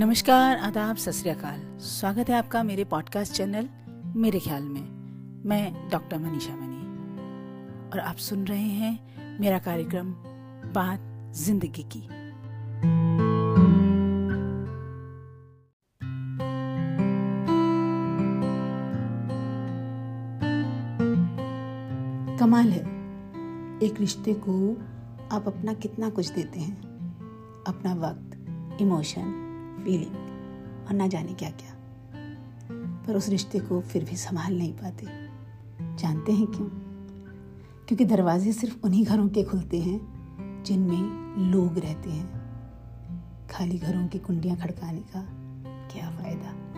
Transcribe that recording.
नमस्कार, आदाब, सत स्वागत है आपका मेरे पॉडकास्ट चैनल मेरे ख्याल में। मैं डॉक्टर मनीषा मनी। और आप सुन रहे हैं मेरा कार्यक्रम, बात ज़िंदगी की। कमाल है। एक रिश्ते को आप अपना कितना कुछ देते हैं। अपना वक्त इमोशन फीलिंग और ना जाने क्या क्या। पर उस रिश्ते को फिर भी संभाल नहीं पाते। जानते हैं क्यों? क्योंकि दरवाजे सिर्फ़ उन्हीं घरों के खुलते हैं जिनमें लोग रहते हैं। खाली घरों की कुंडियाँ खड़काने का क्या फ़ायदा?